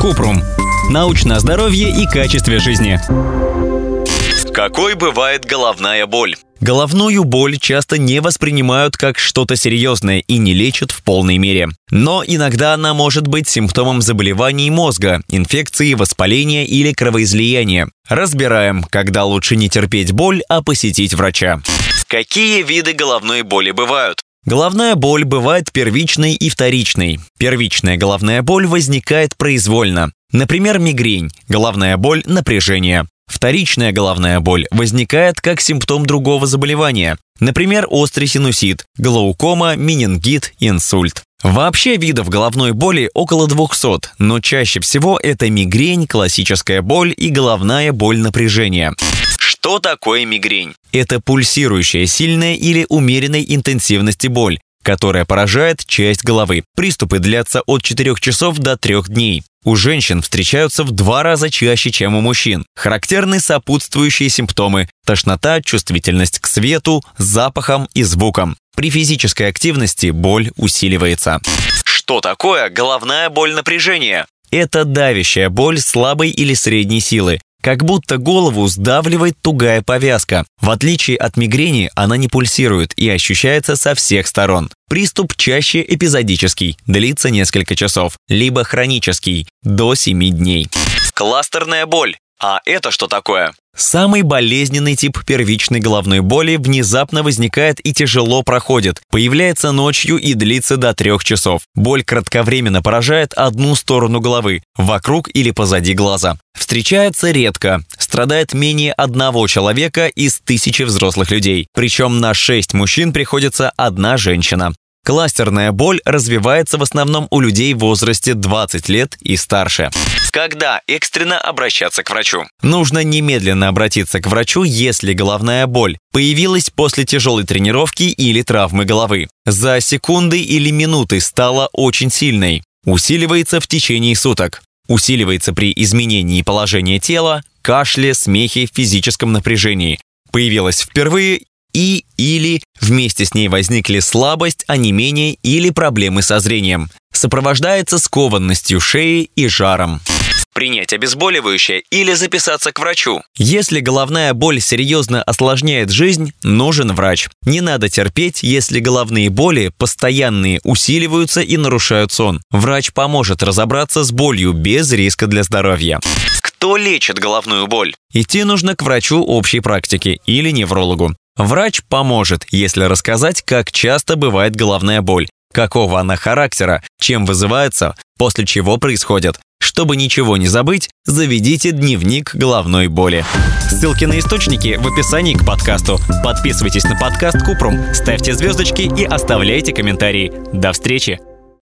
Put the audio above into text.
Купрум. Научное здоровье и качестве жизни. Какой бывает головная боль? Головную боль часто не воспринимают как что-то серьезное и не лечат в полной мере. Но иногда она может быть симптомом заболеваний мозга, инфекции, воспаления или кровоизлияния. Разбираем, когда лучше не терпеть боль, а посетить врача. Какие виды головной боли бывают? Головная боль бывает первичной и вторичной. Первичная головная боль возникает произвольно. Например, мигрень, головная боль, напряжение. Вторичная головная боль возникает как симптом другого заболевания, например, острый синусит, глаукома, менингит, инсульт. Вообще видов головной боли около 200, но чаще всего это мигрень, классическая боль и головная боль напряжения. Что такое мигрень? Это пульсирующая сильная или умеренной интенсивности боль, которая поражает часть головы. Приступы длятся от 4 часов до 3 дней. У женщин встречаются в два раза чаще, чем у мужчин. Характерны сопутствующие симптомы – тошнота, чувствительность к свету, запахам и звукам. При физической активности боль усиливается. Что такое головная боль напряжения? Это давящая боль слабой или средней силы, как будто голову сдавливает тугая повязка. В отличие от мигрени, она не пульсирует и ощущается со всех сторон. Приступ чаще эпизодический, длится несколько часов, либо хронический, до 7 дней. Кластерная боль. А это что такое? Самый болезненный тип первичной головной боли внезапно возникает и тяжело проходит, появляется ночью и длится до трех часов. Боль кратковременно поражает одну сторону головы, вокруг или позади глаза. Встречается редко, страдает менее одного человека из тысячи взрослых людей, причем на шесть мужчин приходится одна женщина. Кластерная боль развивается в основном у людей в возрасте 20 лет и старше. Когда экстренно обращаться к врачу? Нужно немедленно обратиться к врачу, если головная боль появилась после тяжелой тренировки или травмы головы. За секунды или минуты стала очень сильной. Усиливается в течение суток. Усиливается при изменении положения тела, кашле, смехе, физическом напряжении. Появилась впервые и или вместе с ней возникли слабость, онемение или проблемы со зрением. Сопровождается скованностью шеи и жаром. Принять обезболивающее или записаться к врачу? Если головная боль серьезно осложняет жизнь, нужен врач. Не надо терпеть, если головные боли постоянные усиливаются и нарушают сон. Врач поможет разобраться с болью без риска для здоровья. Кто лечит головную боль? Идти нужно к врачу общей практики или неврологу. Врач поможет, если рассказать, как часто бывает головная боль, какого она характера, чем вызывается, после чего происходит. Чтобы ничего не забыть, заведите дневник головной боли. Ссылки на источники в описании к подкасту. Подписывайтесь на подкаст Купрум, ставьте звездочки и оставляйте комментарии. До встречи!